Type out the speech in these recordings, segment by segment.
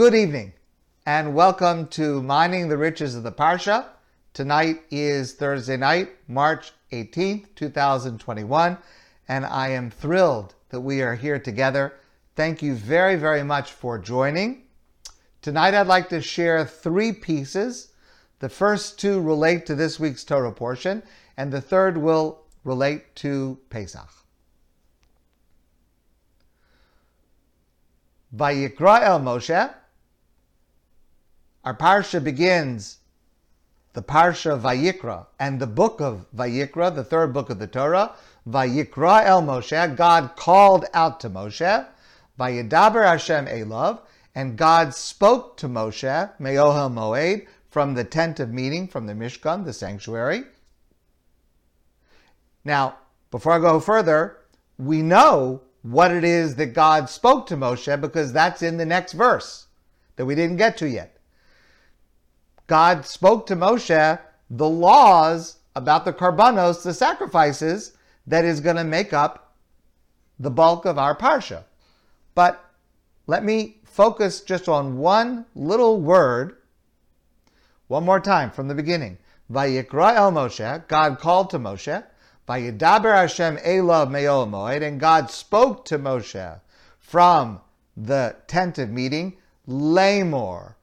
Good evening and welcome to Mining the Riches of the Parsha. Tonight is Thursday night, March 18th, 2021, and I am thrilled that we are here together. Thank you very, very much for joining. Tonight I'd like to share three pieces. The first two relate to this week's Torah portion, and the third will relate to Pesach. Vayikra el Moshe. Our parsha begins the parsha Vayikra and the book of Vayikra, the third book of the Torah. Vayikra el Moshe. God called out to Moshe. Vayedaber Hashem Elav. And God spoke to Moshe, Me'ohel Moed, from the tent of meeting, from the Mishkan, the sanctuary. Now, before I go further, we know what it is that God spoke to Moshe because that's in the next verse that we didn't get to yet. God spoke to Moshe the laws about the karbanos, the sacrifices that is going to make up the bulk of our parsha. But let me focus just on one little word. One more time from the beginning. Vayikra el Moshe, God called to Moshe. Vayidaber Hashem Elav Me'ol Moed, and God spoke to Moshe from the tent of meeting, Lamor,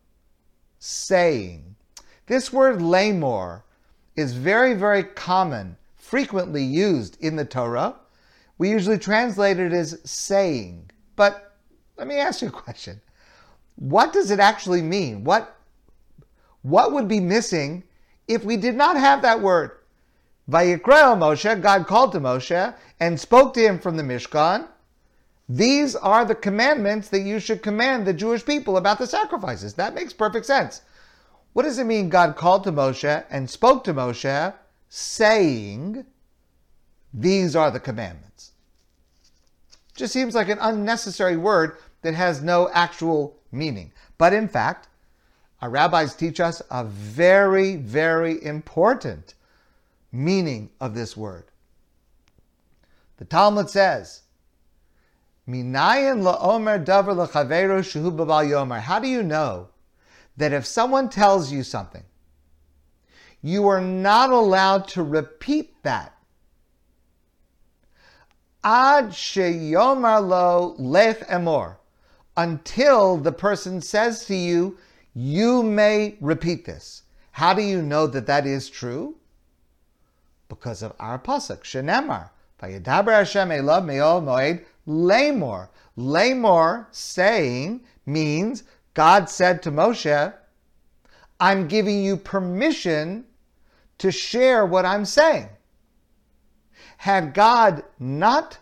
saying. This word Lamor is very, very common, frequently used in the Torah. We usually translate it as saying. But let me ask you a question. What does it actually mean? What, what would be missing if we did not have that word? Vayikra Moshe, God called to Moshe and spoke to him from the Mishkan. These are the commandments that you should command the Jewish people about the sacrifices. That makes perfect sense. What does it mean God called to Moshe and spoke to Moshe, saying, These are the commandments? Just seems like an unnecessary word that has no actual meaning. But in fact, our rabbis teach us a very, very important meaning of this word. The Talmud says, Minayin la'omer davar l'chaveru shuhu yomer. How do you know that if someone tells you something, you are not allowed to repeat that? Ad sheyomar lo lech emor. Until the person says to you, you may repeat this. How do you know that that is true? because of our pasuk. Shenemar, Vayedaber Hashem Elav Me'ol Moed Lamor. Lamor, saying, means God said to Moshe, I'm giving you permission to share what I'm saying. Had God not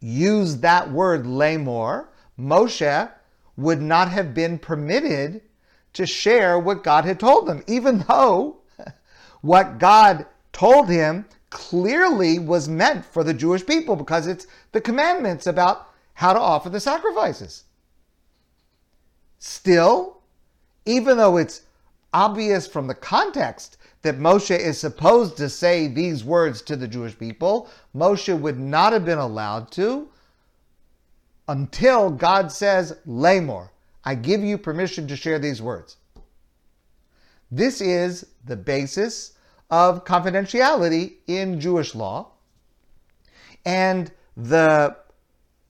used that word lamor, Moshe would not have been permitted to share what God had told them, even though what God told him clearly was meant for the Jewish people because it's the commandments about how to offer the sacrifices. Still, even though it's obvious from the context that Moshe is supposed to say these words to the Jewish people, Moshe would not have been allowed to until God says, Lamor, I give you permission to share these words. This is the basis of confidentiality in Jewish law. And the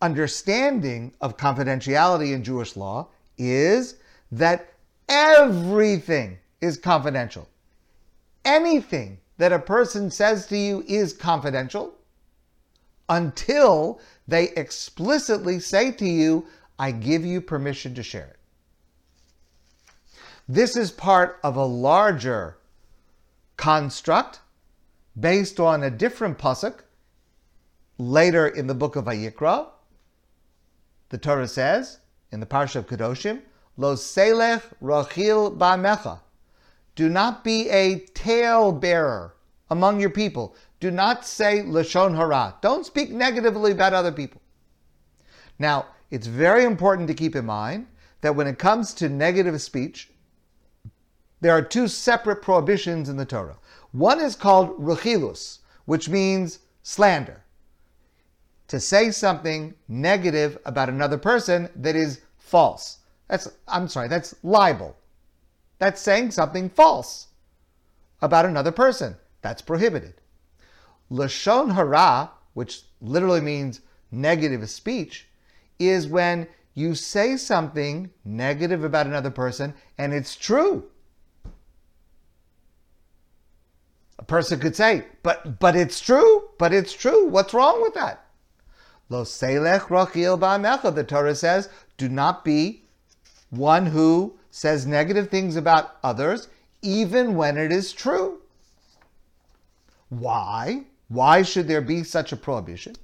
understanding of confidentiality in Jewish law is that everything is confidential. Anything that a person says to you is confidential until they explicitly say to you, I give you permission to share it. This is part of a larger construct based on a different pasuk later in the book of Vayikra. The Torah says in the parsha of Kedoshim, "Lo selech rachil ba'mecha." Do not be a tale bearer among your people. Do not say lashon hara. Don't speak negatively about other people. Now, it's very important to keep in mind that when it comes to negative speech, there are two separate prohibitions in the Torah. One is called ruchilus, which means slander. To say something negative about another person that is false, That's I'm sorry, that's libel. That's saying something false about another person. That's prohibited. Lashon hara, which literally means negative speech, is when you say something negative about another person and it's true. A person could say, but but it's true, but it's true. What's wrong with that? Lo selech the Torah says, do not be one who says negative things about others, even when it is true. Why? Why should there be such a prohibition?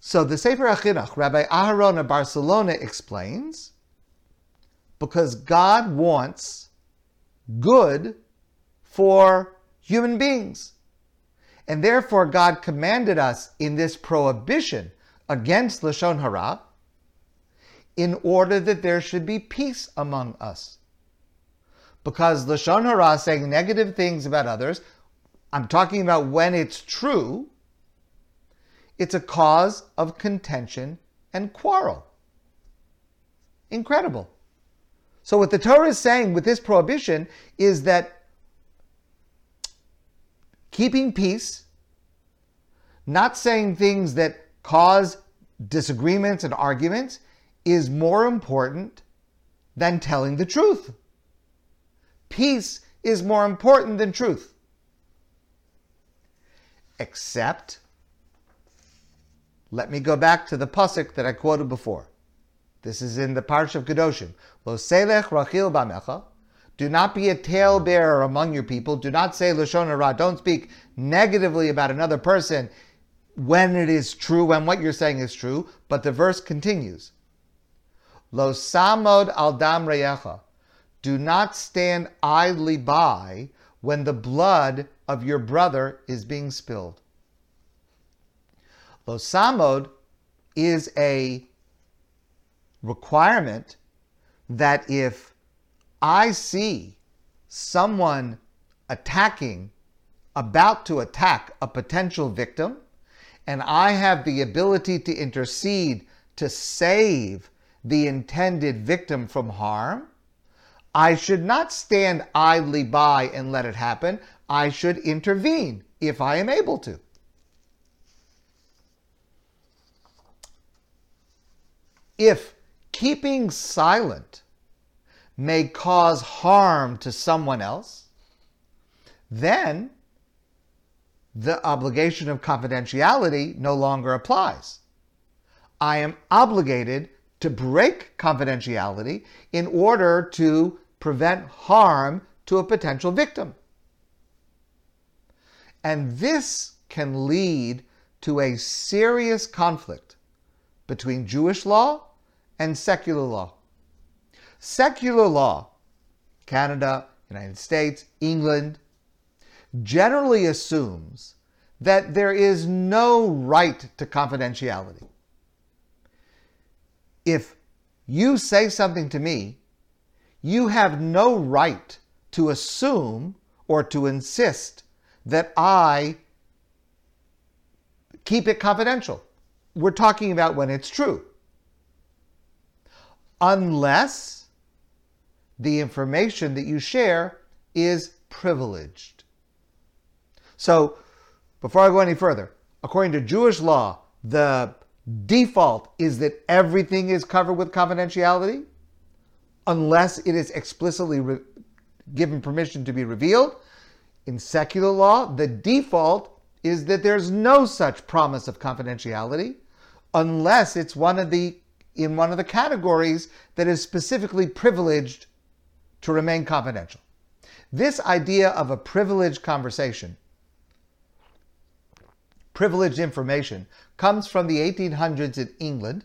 So the Sefer HaChinuch, Rabbi Aharon of Barcelona explains, because God wants good for human beings. And therefore, God commanded us in this prohibition against Lashon Hara in order that there should be peace among us. Because Lashon Hara, saying negative things about others, I'm talking about when it's true, it's a cause of contention and quarrel. Incredible. So, what the Torah is saying with this prohibition is that keeping peace, not saying things that cause disagreements and arguments, is more important than telling the truth. Peace is more important than truth. Except, let me go back to the pasuk that I quoted before. This is in the Parsha of Kedoshim. Lo selech rachil bamecha, do not be a talebearer among your people. Do not say Lashon Hara. Don't speak negatively about another person when it is true, when what you're saying is true. But the verse continues. Lo samod al dam reyecha. Do not stand idly by when the blood of your brother is being spilled. Lo samod is a requirement that if I see someone attacking, about to attack a potential victim, and I have the ability to intercede to save the intended victim from harm, I should not stand idly by and let it happen. I should intervene if I am able to. If keeping silent may cause harm to someone else, then the obligation of confidentiality no longer applies. I am obligated to break confidentiality in order to prevent harm to a potential victim. And this can lead to a serious conflict between Jewish law and secular law. Secular law, Canada, United States, England, generally assumes that there is no right to confidentiality. If you say something to me, you have no right to assume or to insist that I keep it confidential. We're talking about when it's true. Unless the information that you share is privileged. So, before I go any further, according to Jewish law, the default is that everything is covered with confidentiality unless it is explicitly re- given permission to be revealed. In secular law, the default is that there's no such promise of confidentiality unless it's one of the in one of the categories that is specifically privileged to remain confidential. This idea of a privileged conversation, privileged information, comes from the 1800s in England,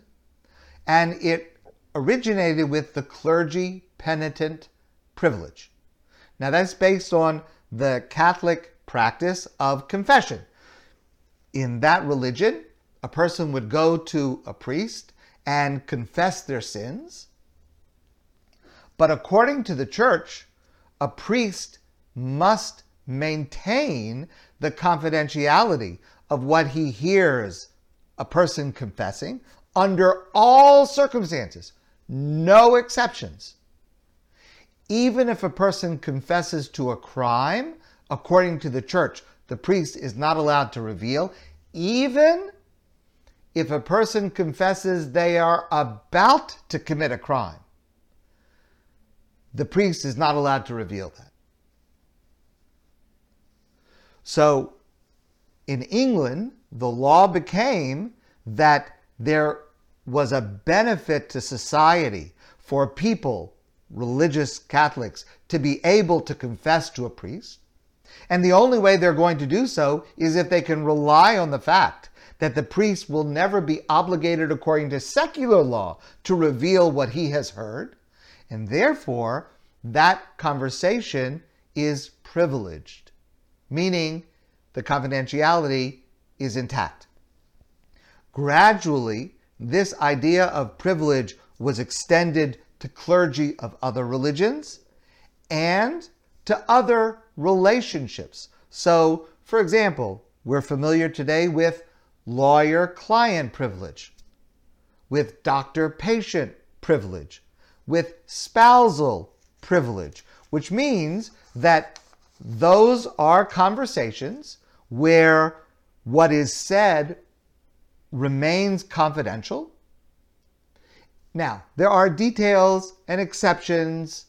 and it originated with the clergy penitent privilege. Now, that's based on the Catholic practice of confession. In that religion, a person would go to a priest and confess their sins but according to the church, a priest must maintain the confidentiality of what he hears a person confessing under all circumstances, no exceptions. Even if a person confesses to a crime, according to the church, the priest is not allowed to reveal, even if a person confesses they are about to commit a crime. The priest is not allowed to reveal that. So in England, the law became that there was a benefit to society for people, religious Catholics, to be able to confess to a priest. And the only way they're going to do so is if they can rely on the fact that the priest will never be obligated according to secular law to reveal what he has heard. And therefore, that conversation is privileged, meaning the confidentiality is intact. Gradually, this idea of privilege was extended to clergy of other religions and to other relationships. So, for example, we're familiar today with lawyer client privilege, with doctor patient privilege, with spousal privilege, which means that those are conversations where what is said remains confidential. Now, there are details and exceptions,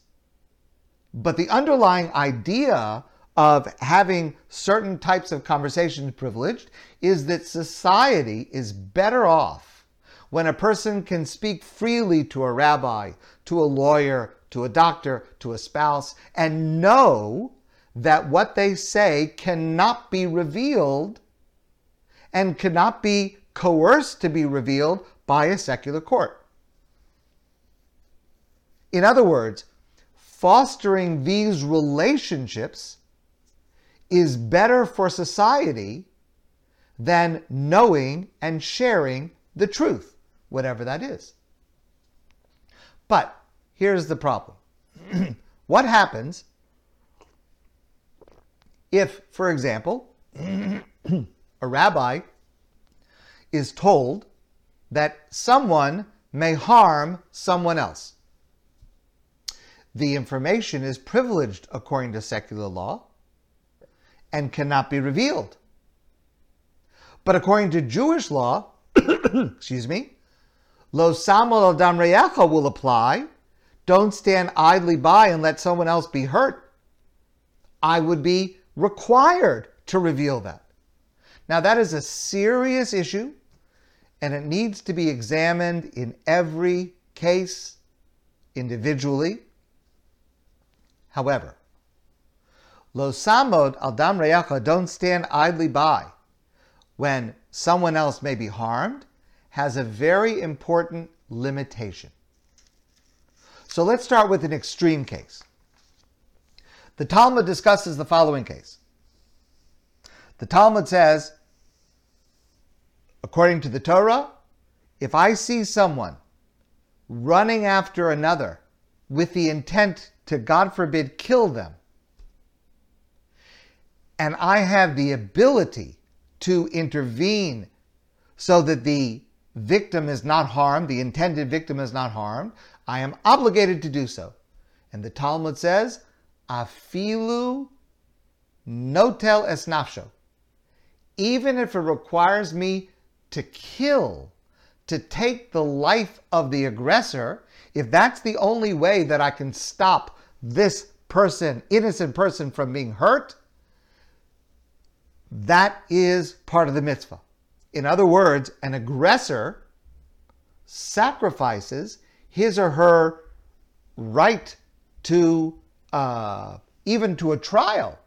but the underlying idea of having certain types of conversations privileged is that society is better off when a person can speak freely to a rabbi, to a lawyer, to a doctor, to a spouse, and know that what they say cannot be revealed and cannot be coerced to be revealed by a secular court. In other words, fostering these relationships is better for society than knowing and sharing the truth, whatever that is. But here's the problem what happens if, for example, a rabbi is told that someone may harm someone else. The information is privileged according to secular law and cannot be revealed. But according to Jewish law, excuse me, lo samod al dam reyacha will apply. Don't stand idly by and let someone else be hurt. I would be required to reveal that. Now, that is a serious issue and it needs to be examined in every case individually. However, lo samod al dam reyacha, don't stand idly by when someone else may be harmed, has a very important limitation. So let's start with an extreme case. The Talmud discusses the following case. The Talmud says, according to the Torah, if I see someone running after another with the intent to, God forbid, kill them, and I have the ability to intervene so that the victim is not harmed, the intended victim is not harmed, I am obligated to do so. And the Talmud says, Afilu notel esnafsho. Even if it requires me to kill, to take the life of the aggressor, if that's the only way that I can stop this person, innocent person, from being hurt, that is part of the mitzvah. In other words, an aggressor sacrifices his or her right to uh, even to a trial.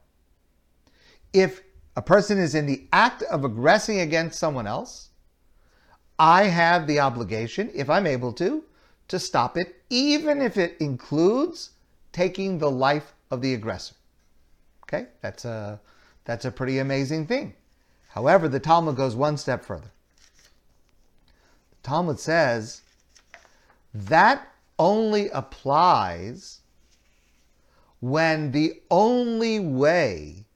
If a person is in the act of aggressing against someone else, I have the obligation, if I'm able to, to stop it, even if it includes taking the life of the aggressor. Okay, that's a that's a pretty amazing thing. However, the Talmud goes one step further. The Talmud says that only applies when the only way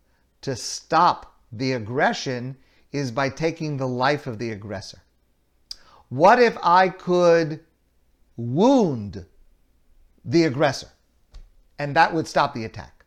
to stop the aggression is by taking the life of the aggressor. What if I could wound the aggressor. And that would stop the attack.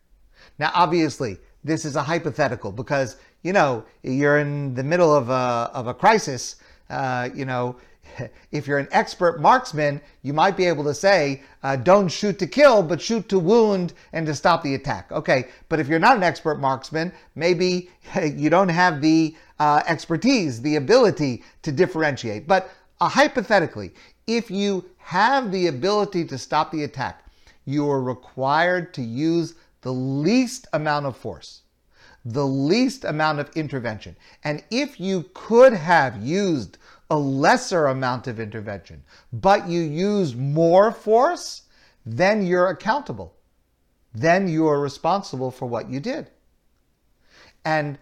Now, obviously, this is a hypothetical because, you know, you're in the middle of a, of a crisis. Uh, you know, if you're an expert marksman, you might be able to say, uh, don't shoot to kill, but shoot to wound and to stop the attack. Okay, but if you're not an expert marksman, maybe you don't have the uh, expertise, the ability to differentiate. But uh, hypothetically, if you have the ability to stop the attack, you are required to use the least amount of force, the least amount of intervention. And if you could have used a lesser amount of intervention, but you use more force, then you're accountable. Then you are responsible for what you did. And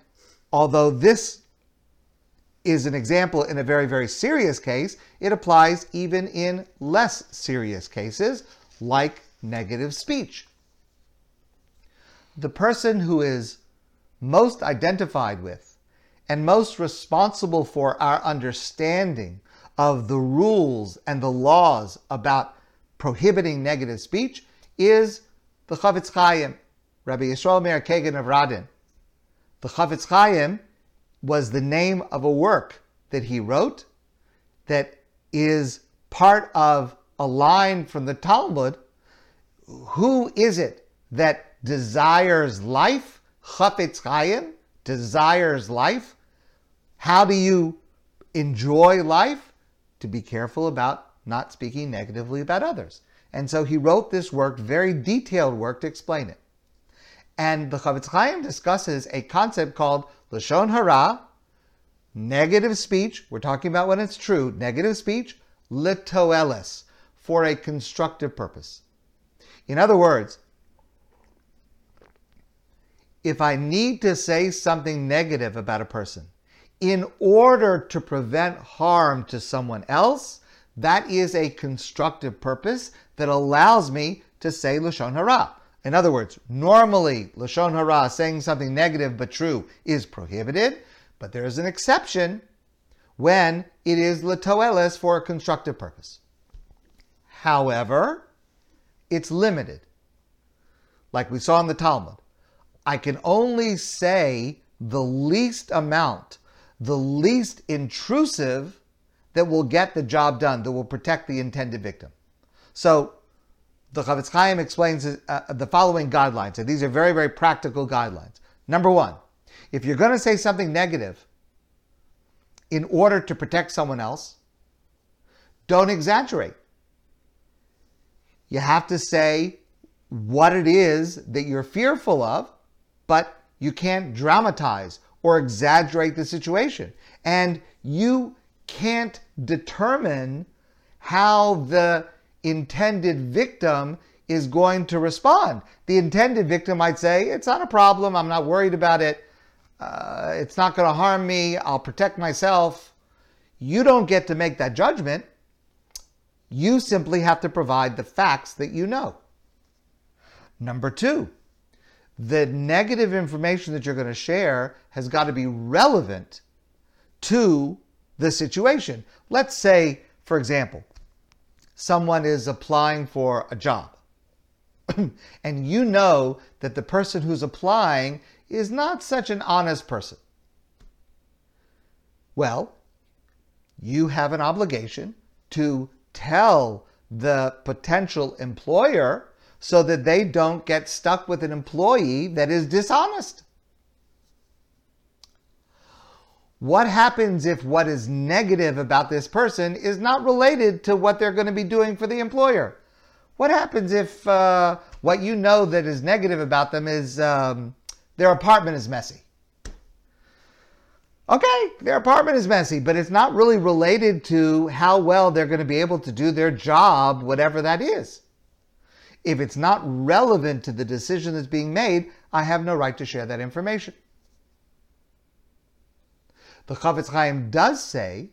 although this is an example in a very, very serious case, it applies even in less serious cases, like negative speech. The person who is most identified with and most responsible for our understanding of the rules and the laws about prohibiting negative speech is the Chafetz Chaim, Rabbi Yisrael Meir Kagan of Radin. The Chafetz Chaim was the name of a work that he wrote that is part of a line from the Talmud. Who is it that desires life? Chafetz Chaim desires life. How do you enjoy life? To be careful about not speaking negatively about others. And so he wrote this work, very detailed work to explain it. And the Chafetz Chaim discusses a concept called Lashon Hara, negative speech, we're talking about when it's true, negative speech, litoelis, for a constructive purpose. In other words, if I need to say something negative about a person in order to prevent harm to someone else, that is a constructive purpose that allows me to say Lashon Hara. In other words, normally Lashon Hara, saying something negative but true, is prohibited, but there is an exception when it is Latoelis for a constructive purpose. However, it's limited. Like we saw in the Talmud, I can only say the least amount, the least intrusive that will get the job done, that will protect the intended victim. So the Chafetz Chaim explains uh, the following guidelines, and these are very, very practical guidelines. Number one, if you're going to say something negative in order to protect someone else, don't exaggerate. You have to say what it is that you're fearful of, but you can't dramatize or exaggerate the situation. And you can't determine how the intended victim is going to respond. The intended victim might say, It's not a problem. I'm not worried about it. Uh, it's not going to harm me. I'll protect myself. You don't get to make that judgment. You simply have to provide the facts that you know. Number two, the negative information that you're going to share has got to be relevant to the situation. Let's say, for example, someone is applying for a job. and you know that the person who's applying is not such an honest person. Well, you have an obligation to tell the potential employer so that they don't get stuck with an employee that is dishonest. What happens if what is negative about this person is not related to what they're going to be doing for the employer? What happens if uh, what you know that is negative about them is um, their apartment is messy? Okay, their apartment is messy, but it's not really related to how well they're going to be able to do their job, whatever that is. If it's not relevant to the decision that's being made, I have no right to share that information. The Chafetz Chaim does say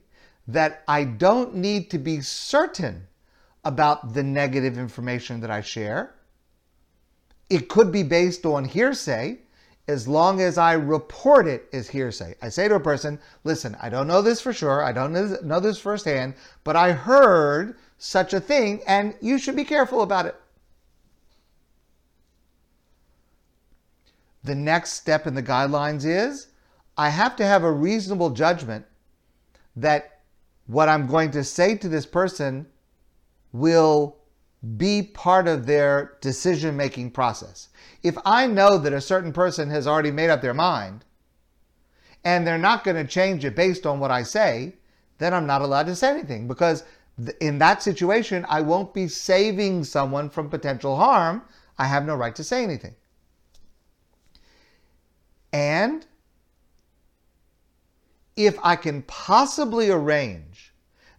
that I don't need to be certain about the negative information that I share. It could be based on hearsay. as long as I report it as hearsay. I say to a person, listen, I don't know this for sure, I don't know this firsthand, but I heard such a thing, and you should be careful about it. The next step in the guidelines is I have to have a reasonable judgment that what I'm going to say to this person will be part of their decision making process. If I know that a certain person has already made up their mind and they're not going to change it based on what I say, then I'm not allowed to say anything because in that situation, I won't be saving someone from potential harm. I have no right to say anything. And if I can possibly arrange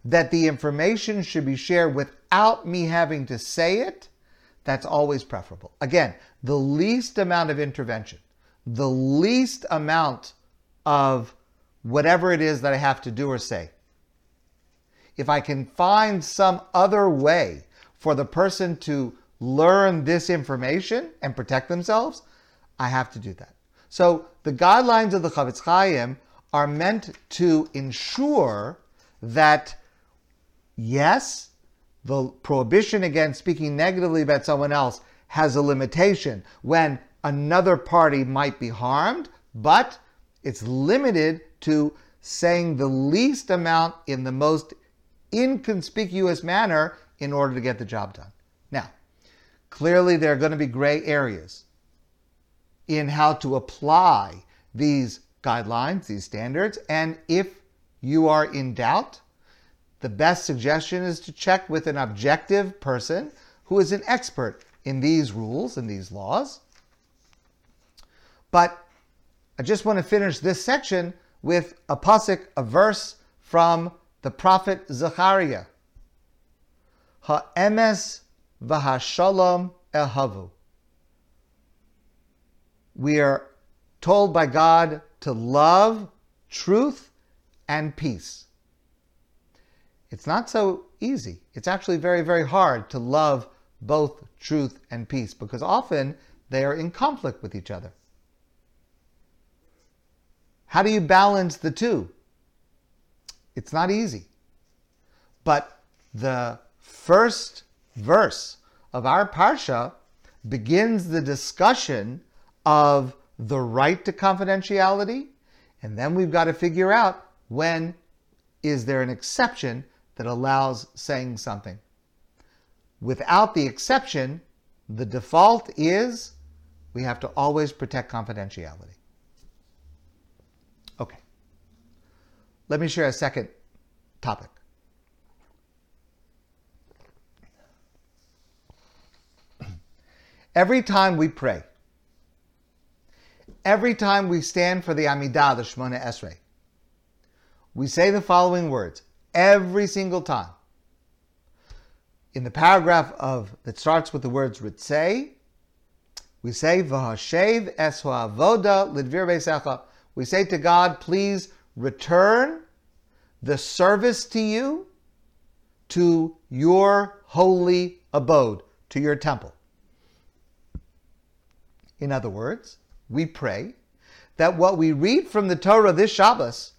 that the information should be shared without me having to say it, that's always preferable. Again, the least amount of intervention, the least amount of whatever it is that I have to do or say. If I can find some other way for the person to learn this information and protect themselves, I have to do that. So the guidelines of the Chafetz Chaim are meant to ensure that, yes, the prohibition against speaking negatively about someone else has a limitation when another party might be harmed, but it's limited to saying the least amount in the most inconspicuous manner in order to get the job done. Now, clearly there are going to be gray areas in how to apply these guidelines, these standards. And if you are in doubt, the best suggestion is to check with an objective person who is an expert in these rules and these laws. But I just want to finish this section with a pasuk, a verse from the prophet Zechariah. Ha'emes v'hashalom ehavu. We are told by God to love truth and peace. It's not so easy. It's actually very, very hard to love both truth and peace because often they are in conflict with each other. How do you balance the two? It's not easy. But the first verse of our Parsha begins the discussion of the right to confidentiality, and then we've got to figure out when is there an exception that allows saying something. Without the exception, the default is we have to always protect confidentiality. Okay. Let me share a second topic. Every time we pray, every time we stand for the Amidah, the Shemona Esrei, we say the following words every single time. In the paragraph of that starts with the words Ritzei, we say V'hashev es avoda lidvir. We say to God, please return the service to you to your holy abode, to your temple. In other words, we pray that what we read from the Torah this Shabbos,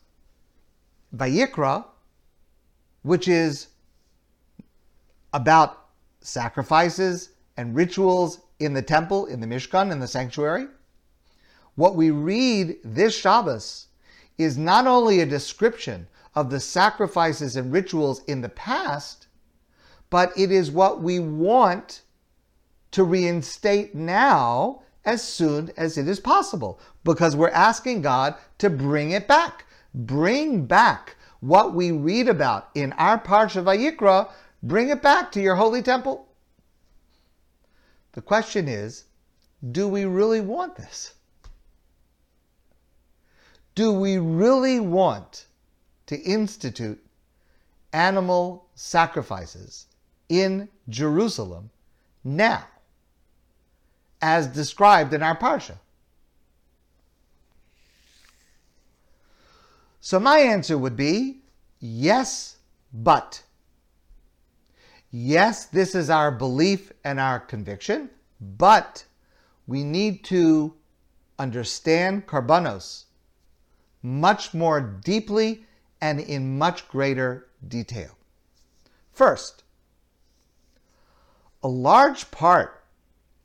Vayikra, which is about sacrifices and rituals in the temple, in the Mishkan, in the sanctuary, what we read this Shabbos is not only a description of the sacrifices and rituals in the past, but it is what we want to reinstate now as soon as it is possible because we're asking God to bring it back. Bring back what we read about in our Parsha Vayikra, bring it back to your holy temple. The question is, do we really want this? Do we really want to institute animal sacrifices in Jerusalem now? As described in our Parsha? So my answer would be yes, but. Yes, this is our belief and our conviction, but we need to understand karbanos much more deeply and in much greater detail. First, a large part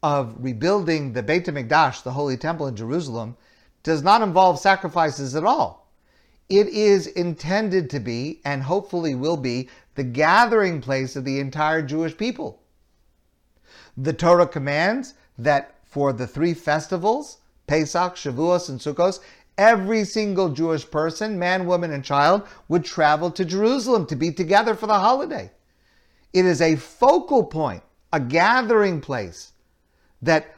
of rebuilding the Beit HaMikdash, the Holy Temple in Jerusalem, does not involve sacrifices at all. It is intended to be, and hopefully will be, the gathering place of the entire Jewish people. The Torah commands that for the three festivals, Pesach, Shavuos, and Sukkot, every single Jewish person, man, woman, and child, would travel to Jerusalem to be together for the holiday. It is a focal point, a gathering place that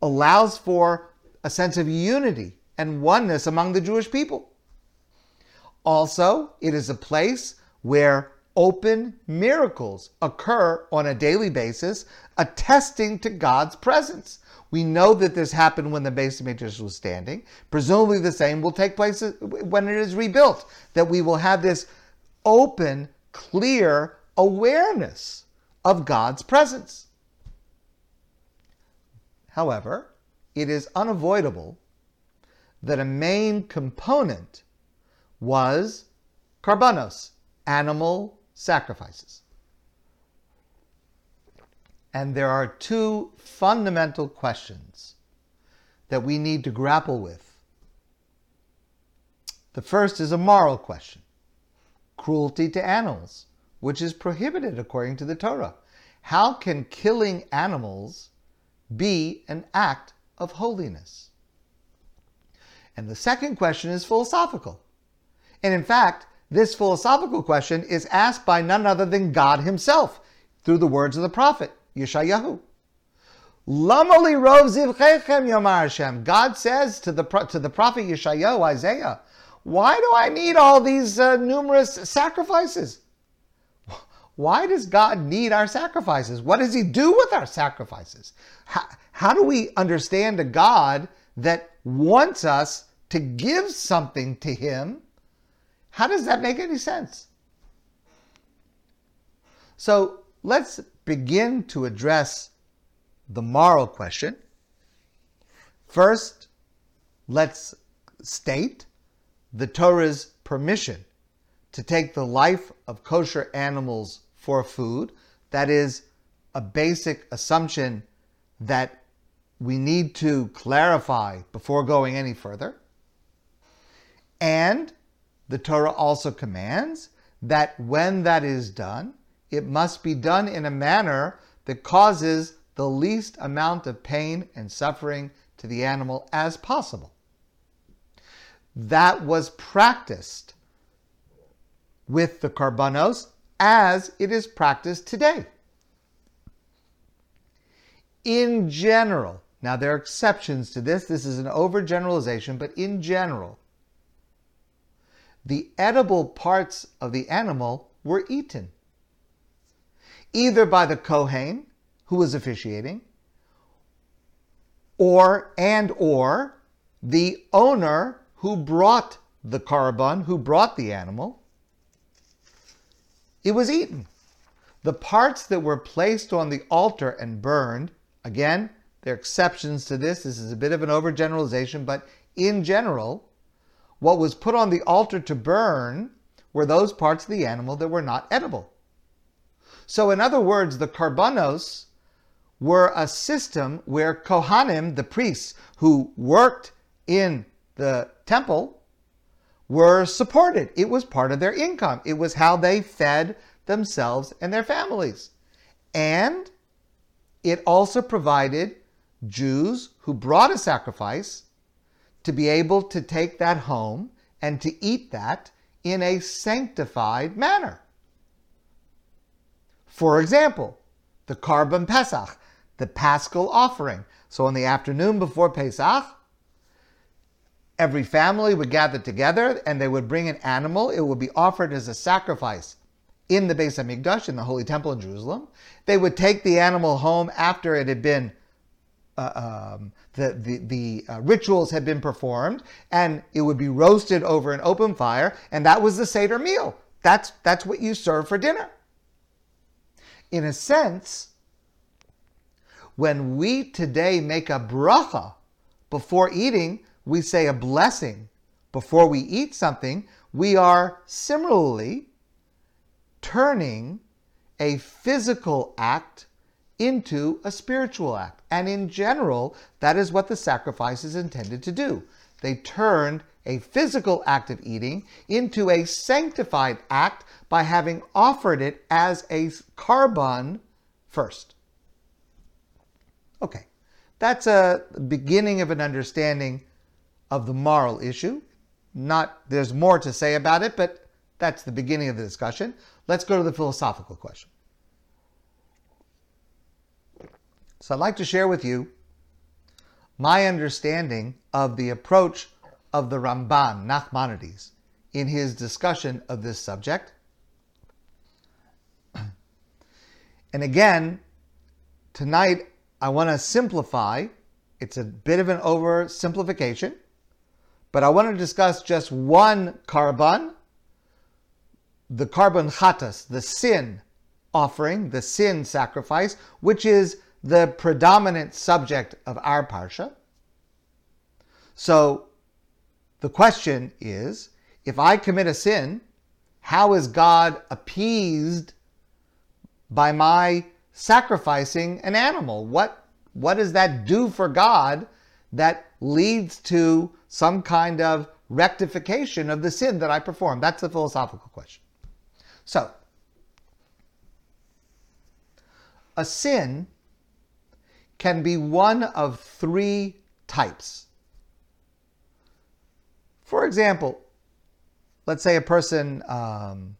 allows for a sense of unity and oneness among the Jewish people. Also, it is a place where open miracles occur on a daily basis, attesting to God's presence. We know that this happened when the Beis Hamikdash was standing. Presumably, the same will take place when it is rebuilt. That we will have this open, clear awareness of God's presence. However, it is unavoidable that a main component was karbanos, animal sacrifices. And there are two fundamental questions that we need to grapple with. The first is a moral question cruelty to animals, which is prohibited according to the Torah. How can killing animals be an act of holiness? And the second question is philosophical. And in fact, this philosophical question is asked by none other than God Himself through the words of the prophet Yeshayahu. Lamali rov zivchechem yomar Hashem. God says to the to the prophet Yeshayahu, Isaiah, why do I need all these uh, numerous sacrifices? Why does God need our sacrifices? What does He do with our sacrifices? How, how do we understand a God that wants us to give something to Him? How does that make any sense? So let's begin to address the moral question. First, let's state the Torah's permission to take the life of kosher animals for food. That is a basic assumption that we need to clarify before going any further. And the Torah also commands that when that is done, it must be done in a manner that causes the least amount of pain and suffering to the animal as possible. That was practiced with the karbanos as it is practiced today. In general, now there are exceptions to this, this is an overgeneralization, but in general, the edible parts of the animal were eaten either by the Kohen who was officiating or and or the owner who brought the korban, who brought the animal, it was eaten. The parts that were placed on the altar and burned, again, there are exceptions to this. This is a bit of an overgeneralization, but in general, what was put on the altar to burn were those parts of the animal that were not edible. So, in other words, the karbanos were a system where Kohanim, the priests who worked in the temple, were supported. It was part of their income, it was how they fed themselves and their families. And it also provided Jews who brought a sacrifice to be able to take that home and to eat that in a sanctified manner. For example, the Korban Pesach, the Paschal offering. So on the afternoon before Pesach, every family would gather together and they would bring an animal. It would be offered as a sacrifice in the Beis Hamikdash, in the Holy Temple in Jerusalem. They would take the animal home after it had been uh, um, the the, the uh, rituals had been performed, and it would be roasted over an open fire, and that was the Seder meal. That's that's what you serve for dinner in a sense, when we today make a bracha before eating, we say a blessing before we eat something, we are similarly turning a physical act into a spiritual act. And in general, that is what the sacrifice is intended to do. They turned a physical act of eating into a sanctified act by having offered it as a korban first. Okay, that's a beginning of an understanding of the moral issue. Not there's more to say about it, but that's the beginning of the discussion. Let's go to the philosophical question. So I'd like to share with you my understanding of the approach of the Ramban, Nachmanides, in his discussion of this subject. And again, tonight I want to simplify. It's a bit of an oversimplification, but I want to discuss just one korban, the korban chatas, the sin offering, the sin sacrifice, which is the predominant subject of our parsha. So the question is if I commit a sin, how is God appeased by my sacrificing an animal? What, what does that do for God that leads to some kind of rectification of the sin that I perform? That's the philosophical question. So, a sin can be one of three types. For example, let's say a person um,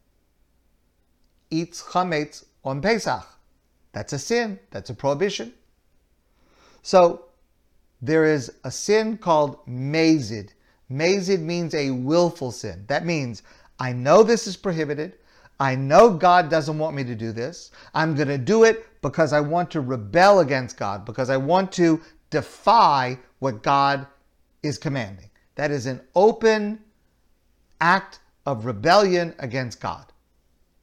eats chametz on Pesach. That's a sin. That's a prohibition. So there is a sin called mazid. Mazid means a willful sin. That means I know this is prohibited. I know God doesn't want me to do this. I'm going to do it because I want to rebel against God, because I want to defy what God is commanding. That is an open act of rebellion against God.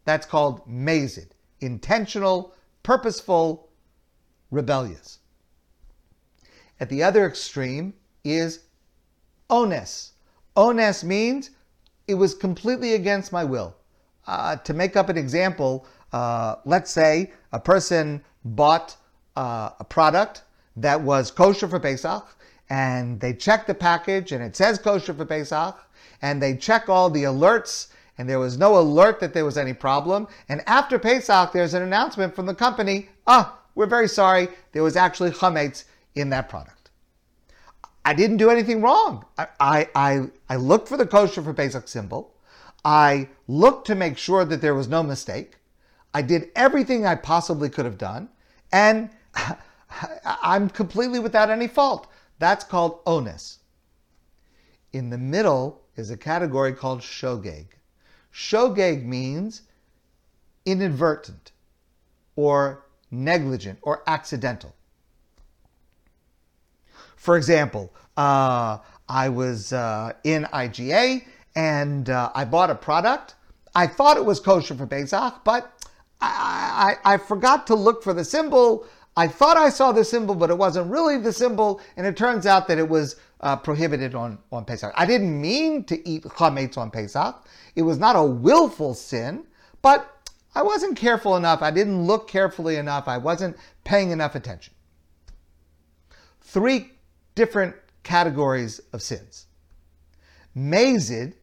That's called mazid, intentional, purposeful, rebellious. At the other extreme is ones. Ones means it was completely against my will. Uh, to make up an example, uh, let's say a person bought uh, a product that was kosher for Pesach, and they check the package and it says kosher for Pesach, and they check all the alerts, and there was no alert that there was any problem. And after Pesach, there's an announcement from the company, ah, we're very sorry, there was actually chametz in that product. I didn't do anything wrong. I, I, I, I looked for the kosher for Pesach symbol. I looked to make sure that there was no mistake. I did everything I possibly could have done, and I'm completely without any fault. That's called onus. In the middle is a category called shogeg. Shogeg means inadvertent or negligent or accidental. For example, uh, I was uh, in IGA and uh, I bought a product. I thought it was kosher for Pesach, but I, I, I, forgot to look for the symbol. I thought I saw the symbol, but it wasn't really the symbol, and it turns out that it was uh, prohibited on, on Pesach. I didn't mean to eat chametz on Pesach. It was not a willful sin, but I wasn't careful enough. I didn't look carefully enough. I wasn't paying enough attention. Three different categories of sins. Mazid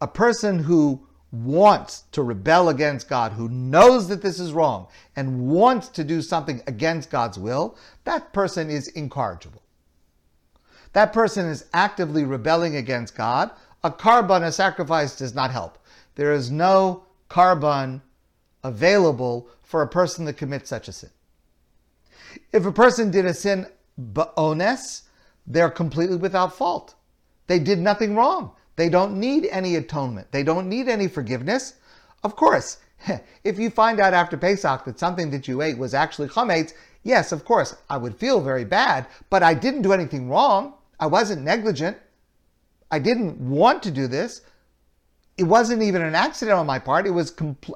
a person who wants to rebel against God, who knows that this is wrong, and wants to do something against God's will, that person is incorrigible. That person is actively rebelling against God. A korban, a sacrifice, does not help. There is no korban available for a person that commits such a sin. If a person did a sin ba'ones, they're completely without fault. They did nothing wrong. They don't need any atonement. They don't need any forgiveness. Of course, if you find out after Pesach that something that you ate was actually chametz, yes, of course, I would feel very bad, but I didn't do anything wrong. I wasn't negligent. I didn't want to do this. It wasn't even an accident on my part. It was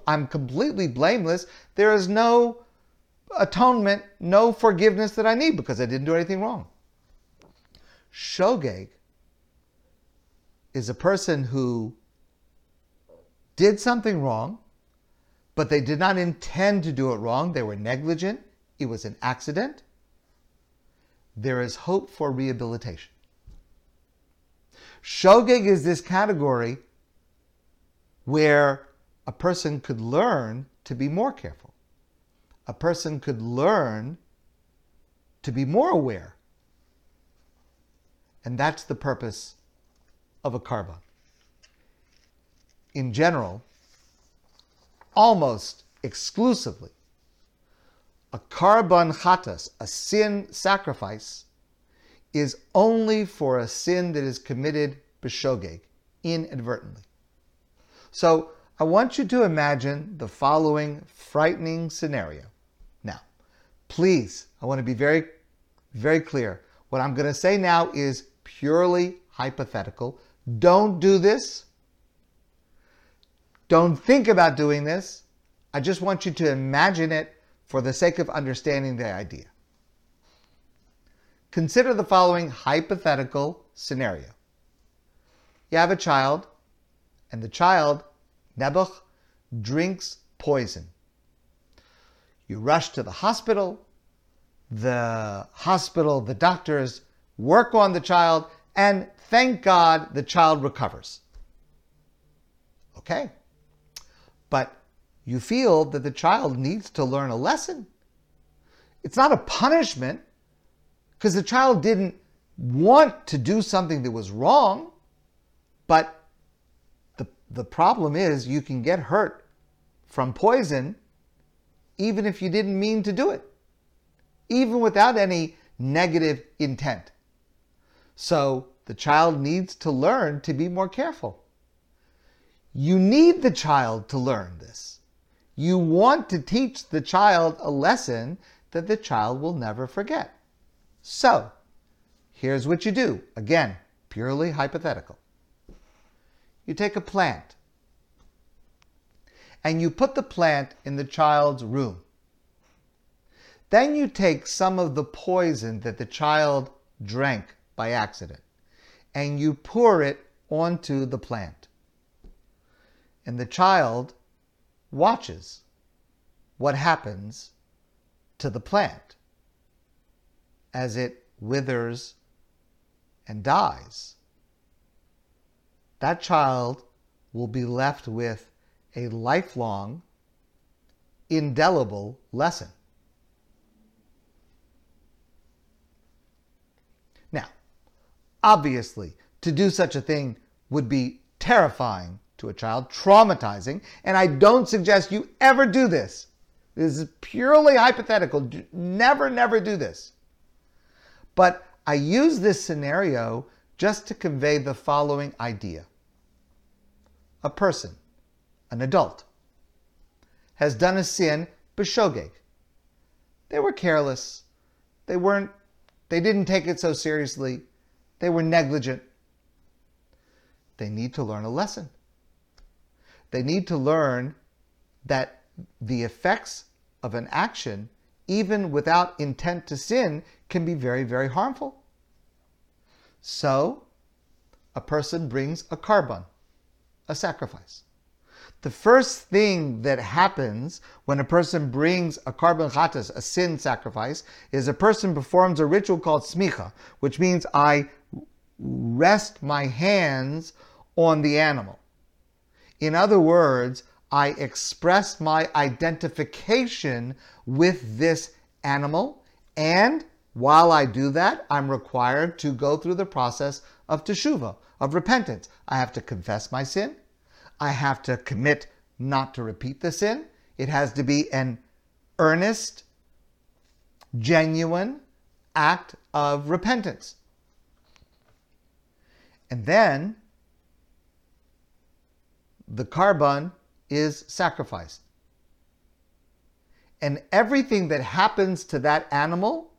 I'm completely blameless. There is no atonement, no forgiveness that I need because I didn't do anything wrong. Shogeg is a person who did something wrong, but they did not intend to do it wrong. They were negligent. It was an accident. There is hope for rehabilitation. Shogeg is this category where a person could learn to be more careful. A person could learn to be more aware. And that's the purpose of a korban. In general, almost exclusively, a korban chatas, a sin sacrifice, is only for a sin that is committed b'shogeg, inadvertently. So I want you to imagine the following frightening scenario. Now, please, I want to be very, very clear. What I'm going to say now is purely hypothetical. Don't do this. Don't think about doing this. I just want you to imagine it for the sake of understanding the idea. Consider the following hypothetical scenario. You have a child, and the child, Nebuch, drinks poison. You rush to the hospital. The hospital, the doctors work on the child, and thank God the child recovers. Okay. But you feel that the child needs to learn a lesson. It's not a punishment because the child didn't want to do something that was wrong, but the, the problem is you can get hurt from poison even if you didn't mean to do it, even without any negative intent. So the child needs to learn to be more careful. You need the child to learn this. You want to teach the child a lesson that the child will never forget. So, here's what you do. Again, purely hypothetical. You take a plant and you put the plant in the child's room. Then you take some of the poison that the child drank by accident and you pour it onto the plant. And the child watches what happens to the plant as it withers and dies. That child will be left with a lifelong, indelible lesson. Now, obviously, to do such a thing would be terrifying to a child, traumatizing, and I don't suggest you ever do this. This is purely hypothetical. Never, never do this. But I use this scenario just to convey the following idea. A person, an adult, has done a sin, b'shogeg. They were careless. They weren't, they didn't take it so seriously. They were negligent. They need to learn a lesson. They need to learn that the effects of an action, even without intent to sin, can be very, very harmful. So, a person brings a korban, a sacrifice. The first thing that happens when a person brings a korban chatas, a sin sacrifice, is a person performs a ritual called smicha, which means I rest my hands on the animal. In other words, I express my identification with this animal, and while I do that, I'm required to go through the process of teshuva, of repentance. I have to confess my sin. I have to commit not to repeat the sin. It has to be an earnest, genuine act of repentance. And then the korban is sacrificed. And everything that happens to that animal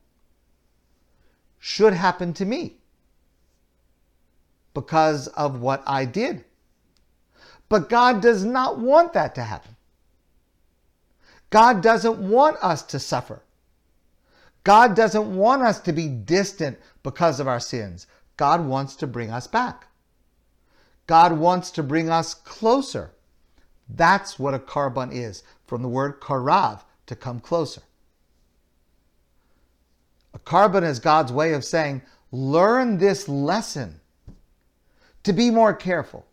should happen to me because of what I did. But God does not want that to happen. God doesn't want us to suffer. God doesn't want us to be distant because of our sins. God wants to bring us back. God wants to bring us closer. That's what a korban is, from the word karav, to come closer. A korban is God's way of saying, learn this lesson to be more careful,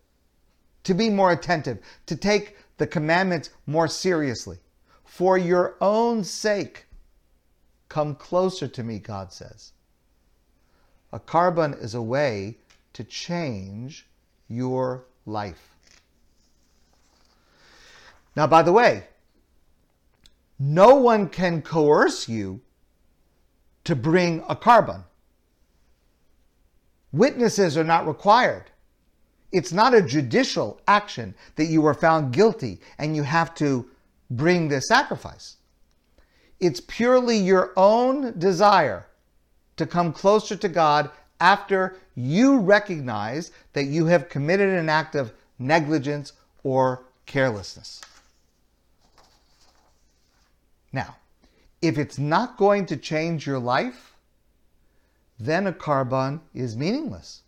to be more attentive, to take the commandments more seriously. For your own sake, come closer to me, God says. A korban is a way to change your life. Now, by the way, no one can coerce you to bring a korban. Witnesses are not required. It's not a judicial action that you were found guilty and you have to bring this sacrifice. It's purely your own desire to come closer to God after you recognize that you have committed an act of negligence or carelessness. Now, if it's not going to change your life, then a korban is meaningless.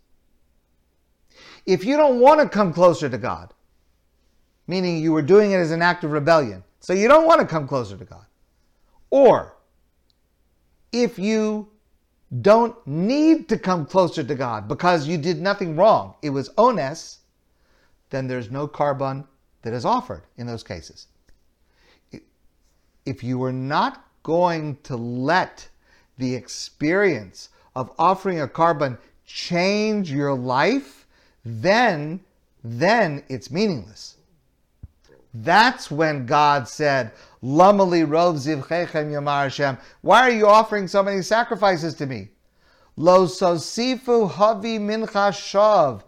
If you don't want to come closer to God, meaning you were doing it as an act of rebellion, so you don't want to come closer to God, or if you don't need to come closer to God because you did nothing wrong, it was ones, then there's no korban that is offered in those cases. If you are not going to let the experience of offering a korban change your life, then then it's meaningless. That's when God said, Lamali rov zivchechem yomar Hashem. Why are you offering so many sacrifices to me? Lo sosifu havi mincha shav.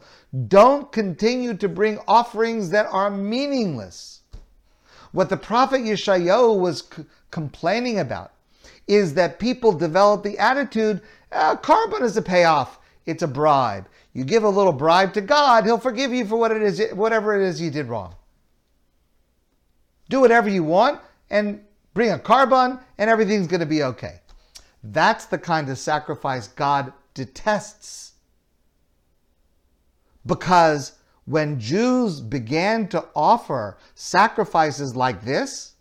Don't continue to bring offerings that are meaningless. What the prophet Yeshayahu was c- complaining about is that people develop the attitude, uh, korban is a payoff. It's a bribe. You give a little bribe to God, He'll forgive you for what it is, whatever it is you did wrong. Do whatever you want and bring a korban, and everything's going to be okay. That's the kind of sacrifice God detests. Because when Jews began to offer sacrifices like this,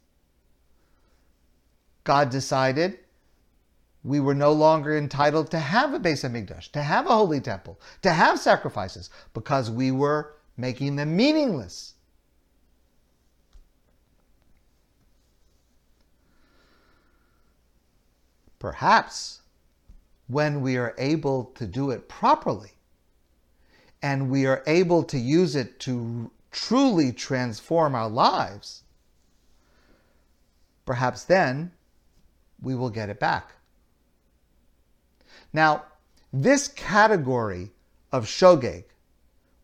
God decided we were no longer entitled to have a Beis Hamikdash, to have a holy temple, to have sacrifices, because we were making them meaningless. Perhaps when we are able to do it properly and we are able to use it to truly transform our lives, perhaps then we will get it back. Now, this category of shogeg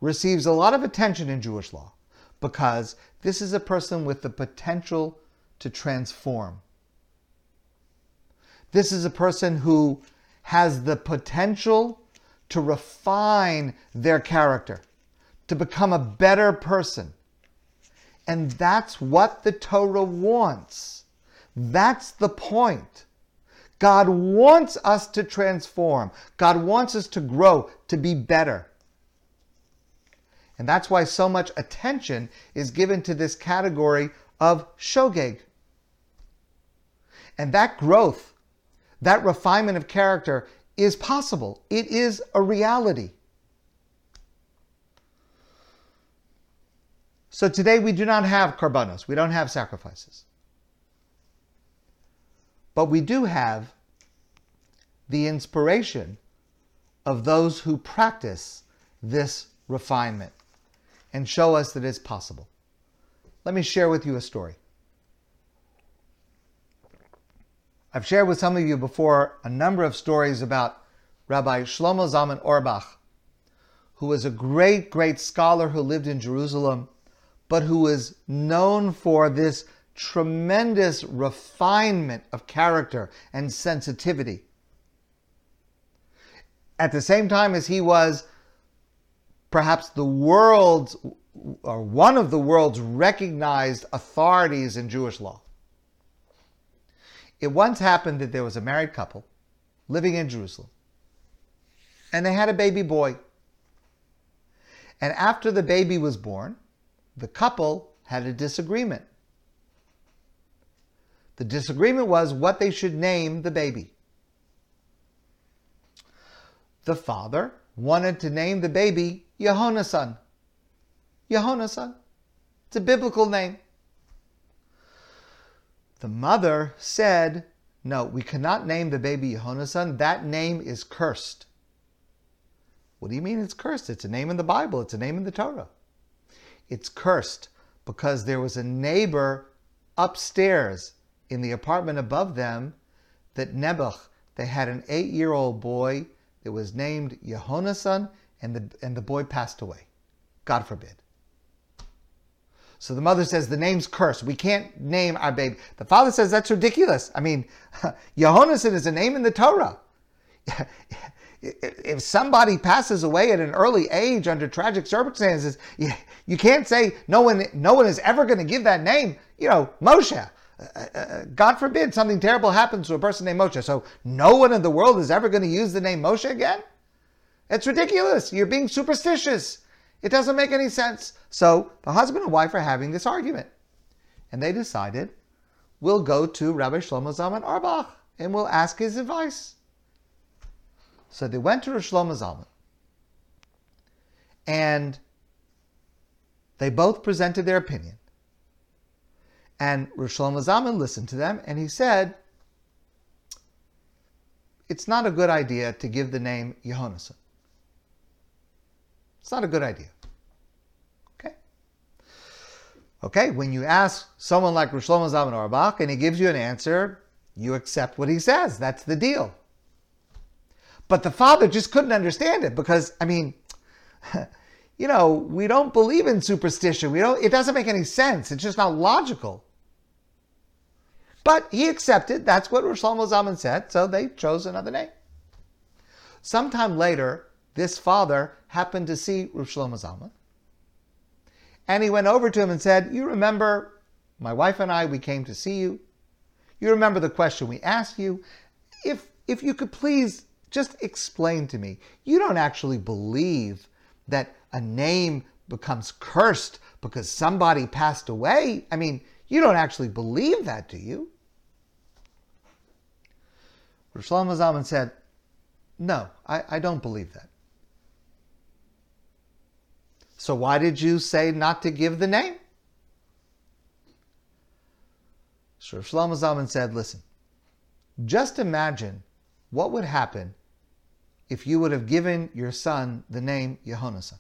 receives a lot of attention in Jewish law because this is a person with the potential to transform. This is a person who has the potential to refine their character, to become a better person. And that's what the Torah wants. That's the point. God wants us to transform. God wants us to grow, to be better. And that's why so much attention is given to this category of shogeg. And that growth, that refinement of character is possible. It is a reality. So today we do not have karbanos, we don't have sacrifices. But we do have the inspiration of those who practice this refinement and show us that it's possible. Let me share with you a story. I've shared with some of you before a number of stories about Rabbi Shlomo Zalman Auerbach, who was a great, great scholar who lived in Jerusalem, but who was known for this tremendous refinement of character and sensitivity. At the same time as he was perhaps the world's or one of the world's recognized authorities in Jewish law. It once happened that there was a married couple living in Jerusalem. and they had a baby boy. And after the baby was born, the couple had a disagreement. The disagreement was what they should name the baby. The father wanted to name the baby Yehonasan. Yehonasan. It's a biblical name. The mother said, No, we cannot name the baby Yehonasan. That name is cursed. What do you mean it's cursed? It's a name in the Bible, it's a name in the Torah. It's cursed because there was a neighbor upstairs in the apartment above them that Nebuch, they had an eight year old boy that was named Yehonasan, and the, and the boy passed away. God forbid. So the mother says the name's cursed. We can't name our baby. The father says that's ridiculous. I mean, Yehonasan is a name in the Torah. if somebody passes away at an early age under tragic circumstances, you, can't say no one, no one is ever going to give that name. You know, Moshe. Uh, uh, uh, God forbid something terrible happens to a person named Moshe. So no one in the world is ever going to use the name Moshe again? It's ridiculous. You're being superstitious. It doesn't make any sense. So the husband and wife are having this argument. And they decided, we'll go to Rabbi Shlomo Zalman Auerbach and we'll ask his advice. So they went to Shlomo Zalman. And they both presented their opinion. And Shlomo Zalman listened to them and he said, it's not a good idea to give the name Yehonasan. It's not a good idea. Okay? Okay, when you ask someone like Rosh Shlomo Zalman Auerbach and he gives you an answer, you accept what he says. That's the deal. But the father just couldn't understand it because, I mean, you know, we don't believe in superstition. We don't, it doesn't make any sense. It's just not logical. But he accepted. That's what Rosh Zalman said. So they chose another name. Sometime later, this father happened to see Rosh Shlomo Zalman. And he went over to him and said, You remember my wife and I, we came to see you. You remember the question we asked you. If, if you could please just explain to me. You don't actually believe that a name becomes cursed because somebody passed away. I mean, you don't actually believe that, do you? Rosh Zalman said, No, I, I don't believe that. So why did you say not to give the name? So Shlomo Zalman said, listen, just imagine what would happen if you would have given your son the name Yehonasan.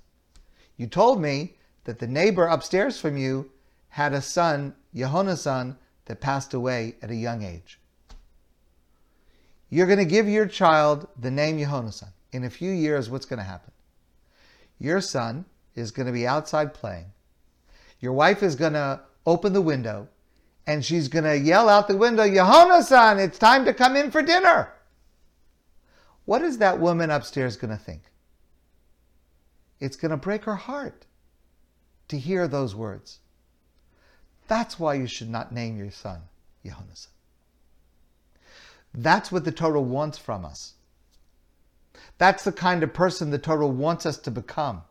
You told me that the neighbor upstairs from you had a son, Yehonasan, that passed away at a young age. You're going to give your child the name Yehonasan. In a few years, what's going to happen? Your son is going to be outside playing. Your wife is going to open the window and she's going to yell out the window, Yehonasan, it's time to come in for dinner. What is that woman upstairs going to think? It's going to break her heart to hear those words. That's why you should not name your son Yehonasan. That's what the Torah wants from us. That's the kind of person the Torah wants us to become.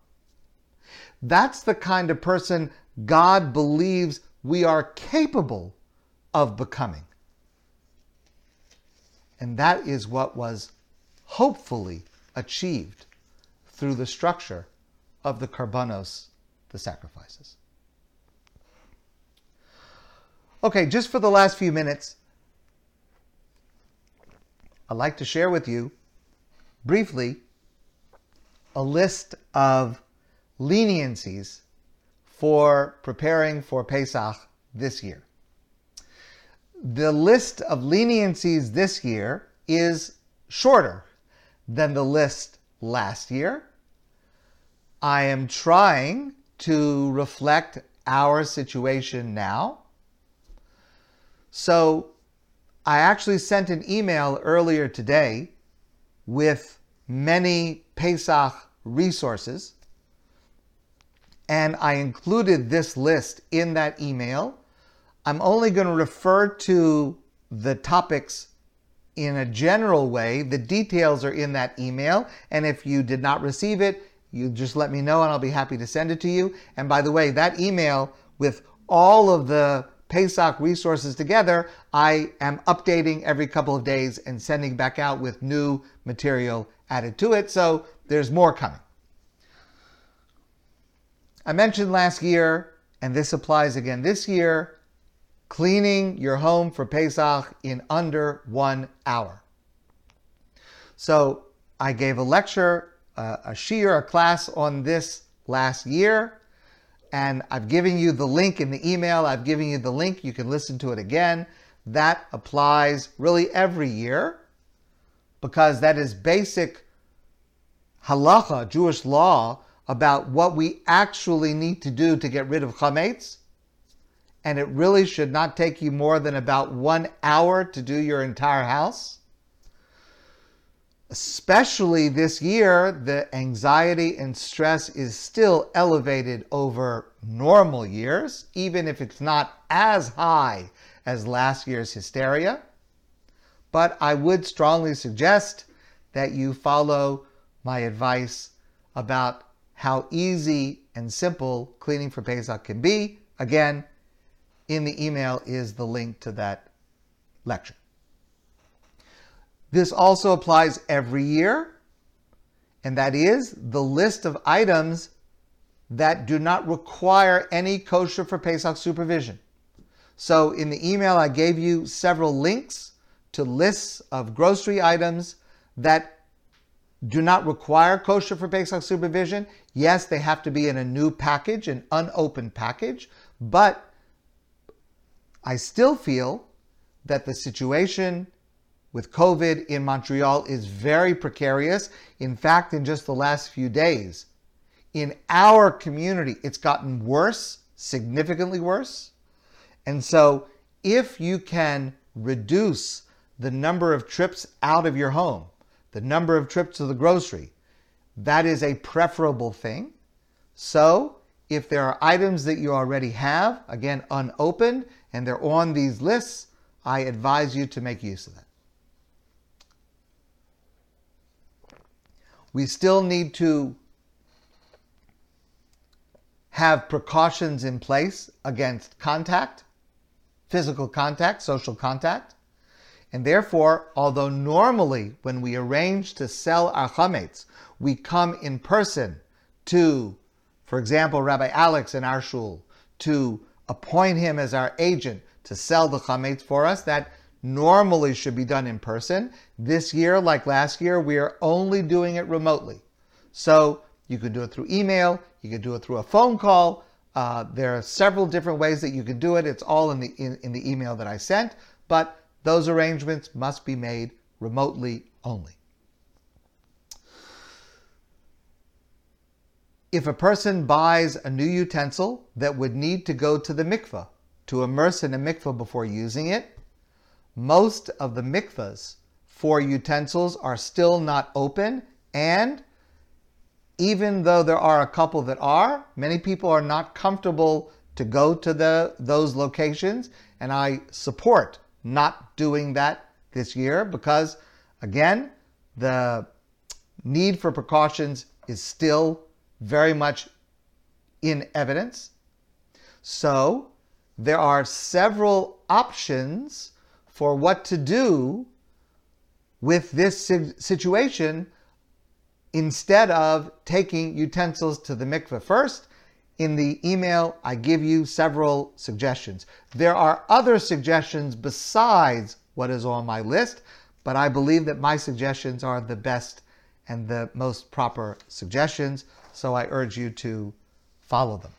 That's the kind of person God believes we are capable of becoming. And that is what was hopefully achieved through the structure of the karbanos, the sacrifices. Okay, just for the last few minutes, I'd like to share with you briefly a list of leniencies for preparing for Pesach this year. The list of leniencies this year is shorter than the list last year. I am trying to reflect our situation now. So I actually sent an email earlier today with many Pesach resources and I included this list in that email. I'm only going to refer to the topics in a general way. The details are in that email. And if you did not receive it, you just let me know and I'll be happy to send it to you. And by the way, that email with all of the Pesach resources together, I am updating every couple of days and sending back out with new material added to it. So there's more coming. I mentioned last year, and this applies again this year, cleaning your home for Pesach in under one hour. So I gave a lecture, a shiur, a class on this last year, and I've given you the link in the email. I've given you the link. You can listen to it again. That applies really every year because that is basic halacha, Jewish law, about what we actually need to do to get rid of chametz and it really should not take you more than about one hour to do your entire house. Especially this year, the anxiety and stress is still elevated over normal years, even if it's not as high as last year's hysteria. But I would strongly suggest that you follow my advice about how easy and simple cleaning for Pesach can be. Again, in the email is the link to that lecture. This also applies every year, and that is the list of items that do not require any kosher for Pesach supervision. So in the email, I gave you several links to lists of grocery items that do not require kosher for Pesach supervision. Yes, they have to be in a new package, an unopened package, but I still feel that the situation with COVID in Montreal is very precarious. In fact, in just the last few days, in our community, it's gotten worse, significantly worse. And so, if you can reduce the number of trips out of your home, the number of trips to the grocery, that is a preferable thing. So, if there are items that you already have, again, unopened, and they're on these lists, I advise you to make use of that. We still need to have precautions in place against contact, physical contact, social contact. And therefore, although normally when we arrange to sell our chametz, we come in person to, for example, Rabbi Alex in our shul, to appoint him as our agent to sell the chametz for us. That normally should be done in person. This year, like last year, we are only doing it remotely. So you can do it through email, you can do it through a phone call. Uh, there are several different ways that you can do it. It's all in the in, in the email that I sent, but those arrangements must be made remotely only. if a person buys a new utensil that would need to go to the mikveh to immerse in a mikveh before using it, most of the mikvahs for utensils are still not open and even though there are a couple that are, many people are not comfortable to go to the those locations and I support not doing that this year because again, the need for precautions is still very much in evidence. So there are several options for what to do with this situation instead of taking utensils to the mikveh first. In the email, I give you several suggestions. There are other suggestions besides what is on my list, but I believe that my suggestions are the best and the most proper suggestions so I urge you to follow them.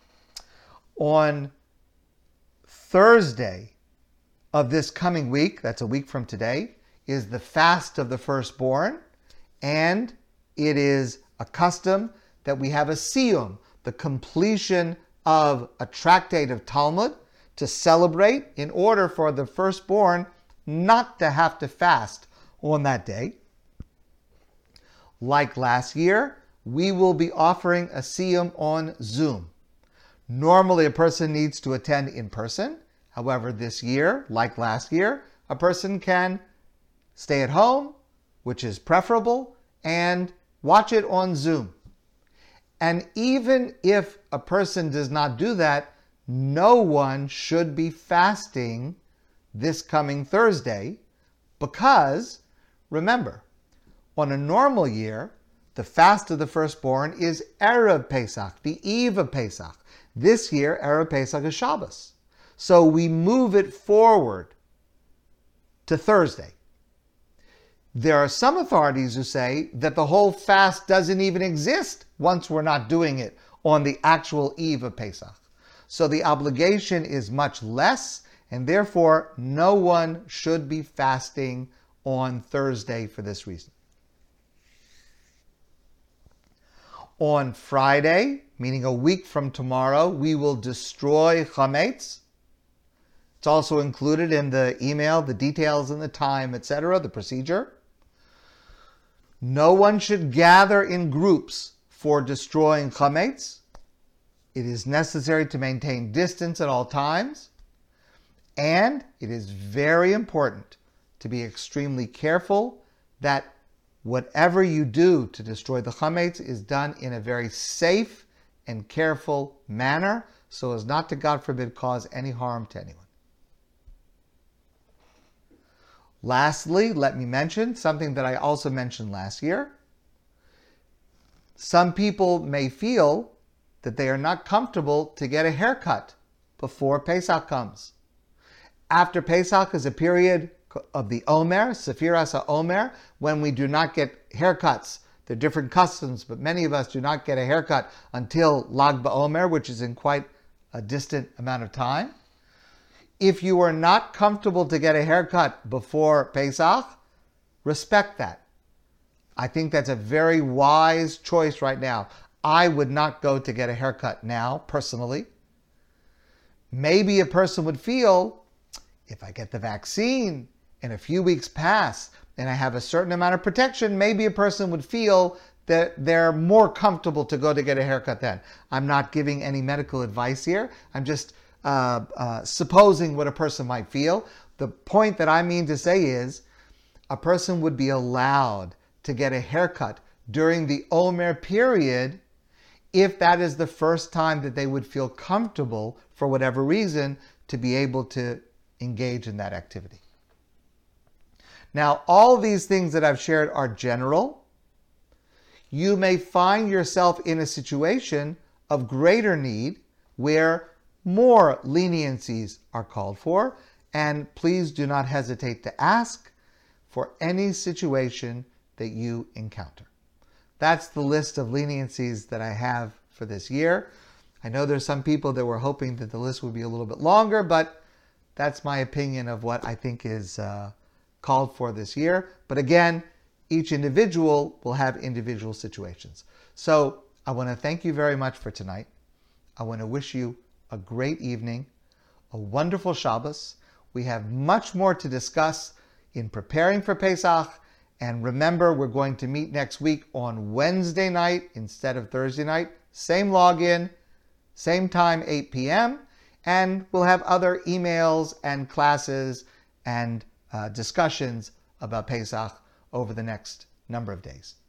On Thursday of this coming week, that's a week from today, is the fast of the firstborn, and it is a custom that we have a siyum, the completion of a tractate of Talmud to celebrate in order for the firstborn not to have to fast on that day. Like last year, we will be offering a Siyum on Zoom. Normally, a person needs to attend in person. However, this year, like last year, a person can stay at home, which is preferable, and watch it on Zoom. And even if a person does not do that, no one should be fasting this coming Thursday because, remember, on a normal year, the fast of the firstborn is Erev Pesach, the eve of Pesach. This year, Erev Pesach is Shabbos. So we move it forward to Thursday. There are some authorities who say that the whole fast doesn't even exist once we're not doing it on the actual eve of Pesach. So the obligation is much less, and therefore no one should be fasting on Thursday for this reason. On Friday, meaning a week from tomorrow, we will destroy chametz. It's also included in the email, the details and the time, etc., the procedure. No one should gather in groups for destroying chametz. It is necessary to maintain distance at all times. And it is very important to be extremely careful that whatever you do to destroy the chametz is done in a very safe and careful manner so as not to, God forbid, cause any harm to anyone. Lastly, let me mention something that I also mentioned last year. Some people may feel that they are not comfortable to get a haircut before Pesach comes. After Pesach is a period of the Omer, Sephiras Omer, when we do not get haircuts. There are different customs, but many of us do not get a haircut until Lag BaOmer, which is in quite a distant amount of time. If you are not comfortable to get a haircut before Pesach, respect that. I think that's a very wise choice right now. I would not go to get a haircut now, personally. Maybe a person would feel if I get the vaccine, and a few weeks pass and I have a certain amount of protection, maybe a person would feel that they're more comfortable to go to get a haircut then. I'm not giving any medical advice here. I'm just uh, uh, supposing what a person might feel. The point that I mean to say is a person would be allowed to get a haircut during the Omer period if that is the first time that they would feel comfortable for whatever reason to be able to engage in that activity. Now, all these things that I've shared are general. You may find yourself in a situation of greater need where more leniencies are called for, and please do not hesitate to ask for any situation that you encounter. That's the list of leniencies that I have for this year. I know there's some people that were hoping that the list would be a little bit longer, but that's my opinion of what I think is uh, called for this year. But again, each individual will have individual situations. So I want to thank you very much for tonight. I want to wish you a great evening, a wonderful Shabbos. We have much more to discuss in preparing for Pesach. And remember, we're going to meet next week on Wednesday night instead of Thursday night. Same login, same time, 8 p.m. And we'll have other emails and classes and uh, discussions about Pesach over the next number of days.